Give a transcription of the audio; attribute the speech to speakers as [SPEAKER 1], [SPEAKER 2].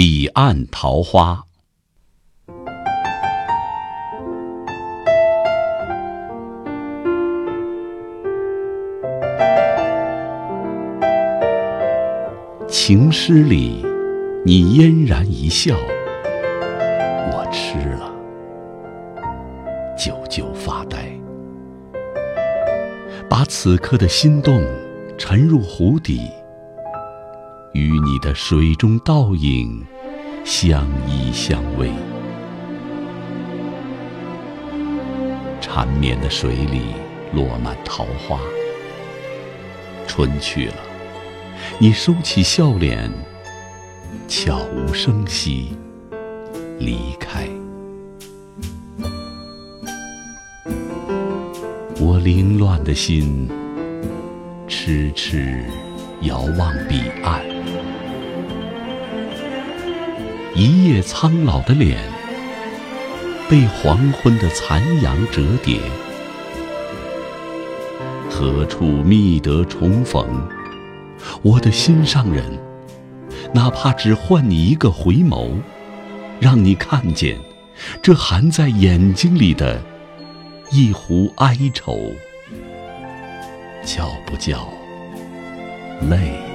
[SPEAKER 1] 彼岸桃花。情诗里，你嫣然一笑，我痴了，久久发呆，把此刻的心动沉入湖底，与你的水中倒影相依相偎。缠绵的水里落满桃花，春去了。你收起笑脸，悄无声息离开。我凌乱的心，痴痴遥望彼岸。一夜苍老的脸，被黄昏的残阳折叠。何处觅得重逢？我的心上人，哪怕只换你一个回眸，让你看见这含在眼睛里的一壶哀愁，叫不叫泪？